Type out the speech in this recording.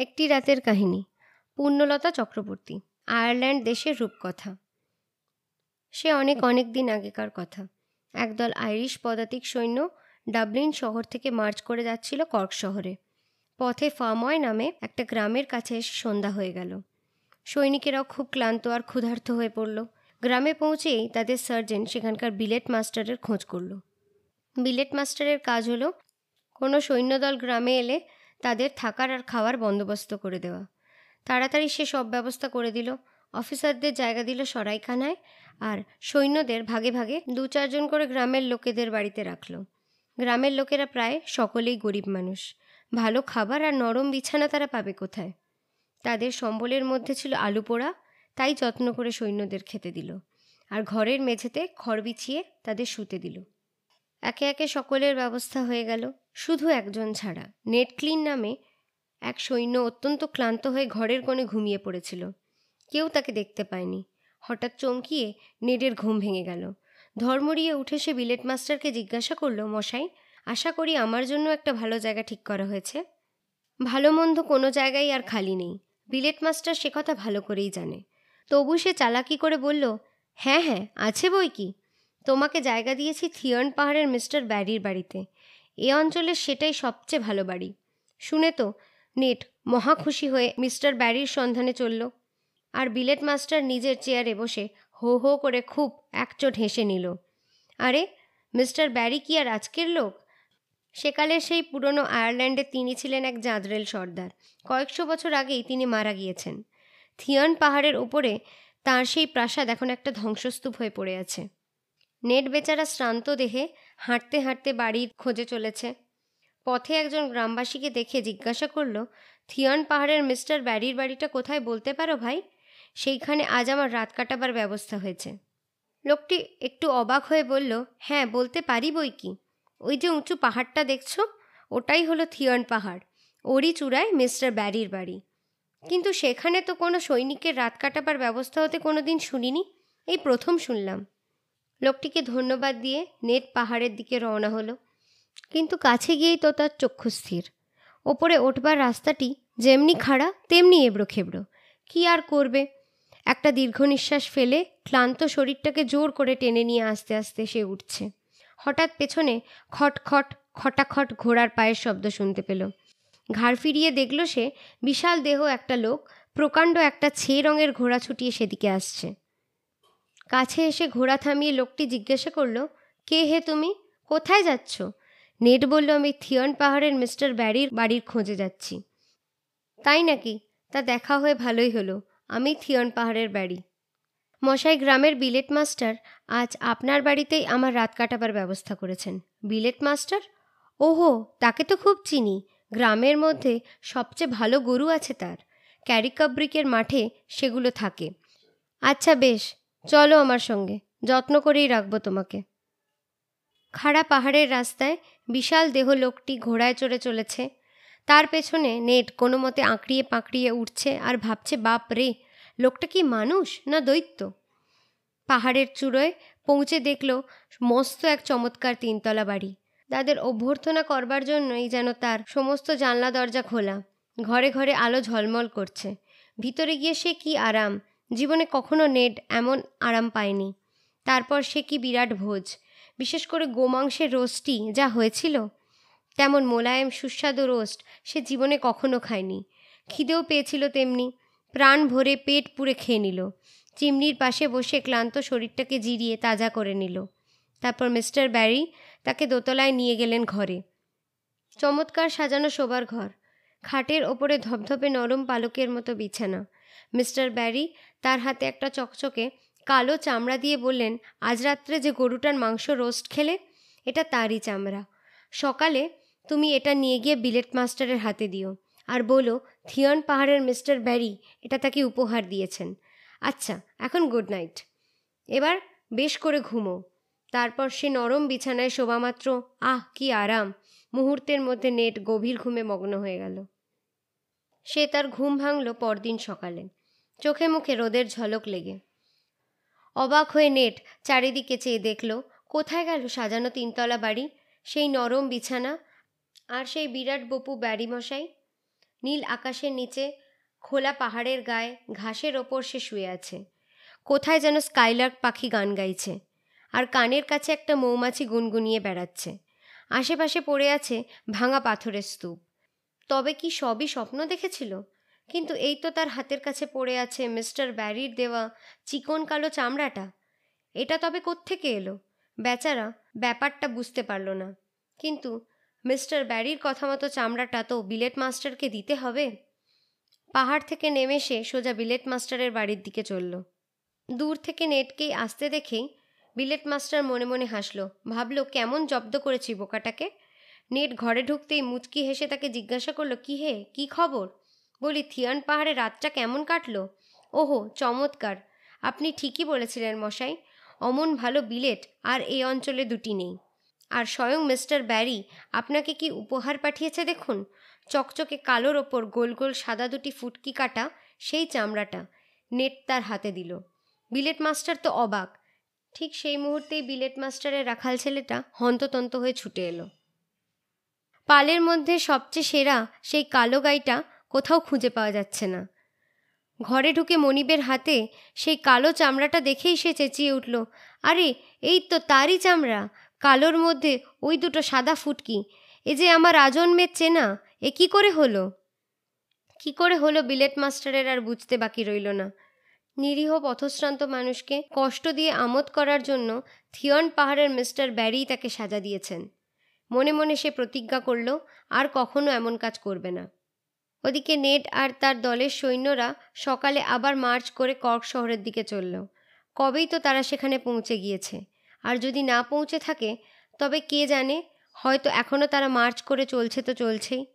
একটি রাতের কাহিনী, পূর্ণলতা চক্রবর্তী, আয়ারল্যান্ড দেশের রূপকথা। সে অনেক অনেক দিন আগেকার কথা। একদল আইরিশ পদাতিক সৈন্য ডাবলিন শহর থেকে মার্চ করে যাচ্ছিল কর্ক শহরে। পথে ফার্ময় নামে একটা গ্রামের কাছে এসে সন্ধ্যা হয়ে গেল। সৈনিকেরাও খুব ক্লান্ত আর ক্ষুধার্ত হয়ে পড়ল। গ্রামে পৌঁছেই তাদের সার্জেন্ট সেখানকার বিলেট মাস্টারের খোঁজ করল। বিলেট মাস্টারের কাজ হলো, কোনো সৈন্যদল গ্রামে এলে তাদের থাকার আর খাওয়ার বন্দোবস্ত করে দেওয়া। তাড়াতাড়ি সে সব ব্যবস্থা করে দিল। অফিসারদের জায়গা দিল সরাইখানায় আর সৈন্যদের ভাগে ভাগে দু চারজন করে গ্রামের লোকেদের বাড়িতে রাখল। গ্রামের লোকেরা প্রায় সকলেই গরিব মানুষ। ভালো খাবার আর নরম বিছানা তারা পাবে কোথায়? তাদের সম্বলের মধ্যে ছিল আলু পোড়া, তাই যত্ন করে সৈন্যদের খেতে দিল। আর ঘরের মেঝেতে খড় বিছিয়ে তাদের শুতে দিল। একে একে সকলের ব্যবস্থা হয়ে গেল। শুধু একজন ছাড়া। নেট ক্লিন নামে এক সৈন্য অত্যন্ত ক্লান্ত হয়ে ঘরের কোণে ঘুমিয়ে পড়েছিল। কেউ তাকে দেখতে পায়নি। হঠাৎ চমকিয়ে নেডের ঘুম ভেঙে গেল। ধর্মরিয়ে উঠে সে বিলেট মাস্টারকে জিজ্ঞাসা করল, মশাই, আশা করি আমার জন্য একটা ভালো জায়গা ঠিক করা হয়েছে? ভালো মন্দ কোনো জায়গায় আর খালি নেই। বিলেট মাস্টার সে কথা ভালো করেই জানে। তবু সে চালাকি করে বলল হ্যাঁ হ্যাঁ আছে বই কি? তোমাকে জায়গা দিয়েছি থিয়ন পাহাড়ের মিস্টার ব্যারির বাড়িতে। এ অঞ্চলের সেটাই সবচেয়ে ভালো বাড়ি। শুনে তো নেট মহা খুশি হয়ে মিস্টার ব্যারির সন্ধানে চলল। আর বিলেট মাস্টার নিজের চেয়ারে বসে হো হো করে খুব একচোট হেসে নিল। আরে, মিস্টার ব্যারি কি আর আজকের লোক? সেকালে সেই পুরনো আয়ারল্যান্ডে তিনি ছিলেন এক জাঁদরেল সর্দার। কয়েকশো বছর আগেই তিনি মারা গিয়েছেন। থিয়ন পাহাড়ের উপরে তার সেই প্রাসাদ এখন একটা ধ্বংসস্তূপ হয়ে পড়ে আছে। নেট বেচারা শ্রান্ত দেহে হাঁটতে হাঁটতে বাড়ির খোঁজে চলেছে। পথে একজন গ্রামবাসীকে দেখে জিজ্ঞাসা করল, থিয়ন পাহাড়ের মিস্টার ব্যারির বাড়িটা কোথায় বলতে পারো ভাই? সেইখানে আজ আমার রাত কাটাবার ব্যবস্থা হয়েছে। লোকটি একটু অবাক হয়ে বলল হ্যাঁ বলতে পারি বই কি? ওই যে উঁচু পাহাড়টা দেখছ? ওটাই হলো থিয়ন পাহাড়। ওরই চূড়ায় মিস্টার ব্যারির বাড়ি। কিন্তু সেখানে তো কোনো সৈনিকের রাত কাটাবার ব্যবস্থা হতে কোনো দিন শুনিনি। এই প্রথম শুনলাম। লোকটিকে ধন্যবাদ দিয়ে নেট পাহাড়ের দিকে রওনা হলো। কিন্তু কাছে গিয়েই তো তার চক্ষু স্থির। ওপরে ওঠবার রাস্তাটি যেমনি খাড়া, তেমনি এবড়ো খেবড়ো কি আর করবে? একটা দীর্ঘ নিঃশ্বাস ফেলে ক্লান্ত শরীরটাকে জোর করে টেনে নিয়ে আস্তে আস্তে সে উঠছে। হঠাৎ পেছনে খট খট খটাখট ঘোড়ার পায়ের শব্দ শুনতে পেল। ঘাড় ফিরিয়ে দেখল সে বিশাল দেহ একটা লোক, প্রকাণ্ড একটা ছে রঙের ঘোড়া ছুটিয়ে সেদিকে আসছে। কাছে এসে ঘোড়া থামিয়ে লোকটি জিজ্ঞাসা করল, কে হে তুমি? কোথায় যাচ্ছ? নেট বলল, আমি থিয়ন পাহাড়ের মিস্টার ব্যারির বাড়ির খোঁজে যাচ্ছি। তাই নাকি? তা দেখা হয়ে ভালোই হলো। আমি থিয়ন পাহাড়ের বাড়ি মশাই, গ্রামের বিলেট মাস্টার আজ আপনার বাড়িতেই আমার রাত কাটাবার ব্যবস্থা করেছেন। বিলেট মাস্টার? ওহো, তাকে তো খুব চিনি। গ্রামের মধ্যে সবচেয়ে ভালো গরু আছে তার। ক্যারিকাব্রিকের মাঠে সেগুলো থাকে। আচ্ছা বেশ। চলো আমার সঙ্গে, যত্ন করেই রাখব তোমাকে। খাড়া পাহাড়ের রাস্তায় বিশাল দেহ লোকটি ঘোড়ায় চড়ে চলেছে। তার পেছনে নেট কোনো মতে আঁকড়িয়ে পাঁকড়িয়ে উঠছে আর ভাবছে, বাপ রে, লোকটা কি মানুষ না দৈত্য? পাহাড়ের চূড়োয় পৌঁছে দেখল মস্ত এক চমৎকার তিনতলা বাড়ি। তাদের অভ্যর্থনা করবার জন্যই যেন তার সমস্ত জানলা দরজা খোলা। ঘরে ঘরে আলো ঝলমল করছে। ভিতরে গিয়ে সে কি আরাম জীবনে কখনো নেট এমন আরাম পায়নি। তারপর সে কি বিরাট ভোজ। বিশেষ করে গোমাংসের রোস্টটি যা হয়েছিল, তেমন মোলায়েম সুস্বাদু রোস্ট সে জীবনে কখনো খায়নি। খিদেও পেয়েছিল তেমনি, প্রাণ ভরে পেট পুড়ে খেয়ে নিল। চিমনির পাশে বসে ক্লান্ত শরীরটাকে জিরিয়ে তাজা করে নিল। তারপর মিস্টার ব্যারি তাকে দোতলায় নিয়ে গেলেন ঘরে। চমৎকার সাজানো শোবার ঘর। খাটের ওপরে ধপধপে নরম পালকের মতো বিছানা। মিস্টার ব্যারি তার হাতে একটা চকচকে কালো চামড়া দিয়ে বললেন, আজ রাত্রে যে গরুটার মাংস রোস্ট খেলে, এটা তারই চামড়া। সকালে তুমি এটা নিয়ে গিয়ে বিলেট মাস্টারের হাতে দিও। আর বলো, থিয়ন পাহাড়ের মিস্টার ব্যারি এটা তাকে উপহার দিয়েছেন। আচ্ছা এখন গুড নাইট। এবার বেশ করে ঘুমো। তারপর সে নরম বিছানায় শোবামাত্র, আহ, কি আরাম! মুহূর্তের মধ্যে নেট গভীর ঘুমে মগ্ন হয়ে গেল। সে তার ঘুম ভাঙল পরদিন সকালে। চোখে মুখে রোদের ঝলক লেগে। অবাক হয়ে নেট চারিদিকে চেয়ে দেখল, কোথায় গেল সাজানো তিনতলা বাড়ি, সেই নরম বিছানা আর সেই বিরাট বপু ব্যারি মশাই নীল আকাশের নিচে খোলা পাহাড়ের গায়ে ঘাসের ওপর সে শুয়ে আছে। কোথায় যেন স্কাইলার্ক পাখি গান গাইছে আর কানের কাছে একটা মৌমাছি গুনগুনিয়ে বেড়াচ্ছে। আশেপাশে পড়ে আছে ভাঙা পাথরের স্তূপ। তবে কি সবই স্বপ্ন দেখেছিল? কিন্তু এই তো তার হাতের কাছে পড়ে আছে মিস্টার ব্যারির দেওয়া চিকন কালো চামড়াটা। এটা তবে কোত্থেকে এলো? বেচারা ব্যাপারটা বুঝতে পারল না। কিন্তু মিস্টার ব্যারির কথা মতো চামড়াটা তো বিলেট মাস্টারকে দিতে হবে? পাহাড় থেকে নেমে সে সোজা বিলেট মাস্টারের বাড়ির দিকে চলল। দূর থেকে নেটকেই আসতে দেখেই বিলেট মাস্টার মনে মনে হাসলো, ভাবলো, কেমন জব্দ করেছি বোকাটাকে? নেট ঘরে ঢুকতেই মুচকি হেসে তাকে জিজ্ঞাসা করল, কি হে? কি খবর? বলি, থিয়ান পাহাড়ে রাতটা কেমন কাটলো? ওহো, চমৎকার। আপনি ঠিকই বলেছিলেন মশাই, অমন ভালো বিলেট, আর এই অঞ্চলে দুটি নেই। আর স্বয়ং মিস্টার ব্যারি আপনাকে কি উপহার পাঠিয়েছে দেখুন? চকচকে কালোর ওপর গোল গোল সাদা দুটি ফুটকি কাটা, সেই চামড়াটা। নেট তার হাতে দিল। বিলেট মাস্টার তো অবাক। ঠিক সেই মুহূর্তেই বিলেট মাস্টারের রাখাল ছেলেটা হন্ততন্ত হয়ে ছুটে এলো। পালের মধ্যে সবচেয়ে সেরা সেই কালো গাইটা কোথাও খুঁজে পাওয়া যাচ্ছে না। ঘরে ঢুকে মনিবের হাতে সেই কালো চামড়াটা দেখেই সে চেঁচিয়ে উঠল, আরে, এই তো তারই চামড়া। কালোর মধ্যে ওই দুটো সাদা ফুটকি। এ যে আমার আজন্মের চেনা, এ কি করে হলো? কি করে হলো বিলেট মাস্টারের আর বুঝতে বাকি রইল না। নিরীহ পথশ্রান্ত মানুষকে কষ্ট দিয়ে আমোদ করার জন্য থিয়ন পাহাড়ের মিস্টার ব্যারি তাকে সাজা দিয়েছেন। মনে মনে সে প্রতিজ্ঞা করল, আর কখনো এমন কাজ করবে না। ওদিকে নেট আর তার দলের সৈন্যরা সকালে আবার মার্চ করে কর্ক শহরের দিকে চলল। কবেই তো তারা সেখানে পৌঁছে গিয়েছে। আর যদি না পৌঁছে থাকে, তবে কে জানে? হয়তো এখনও তারা মার্চ করে চলছে তো চলছেই।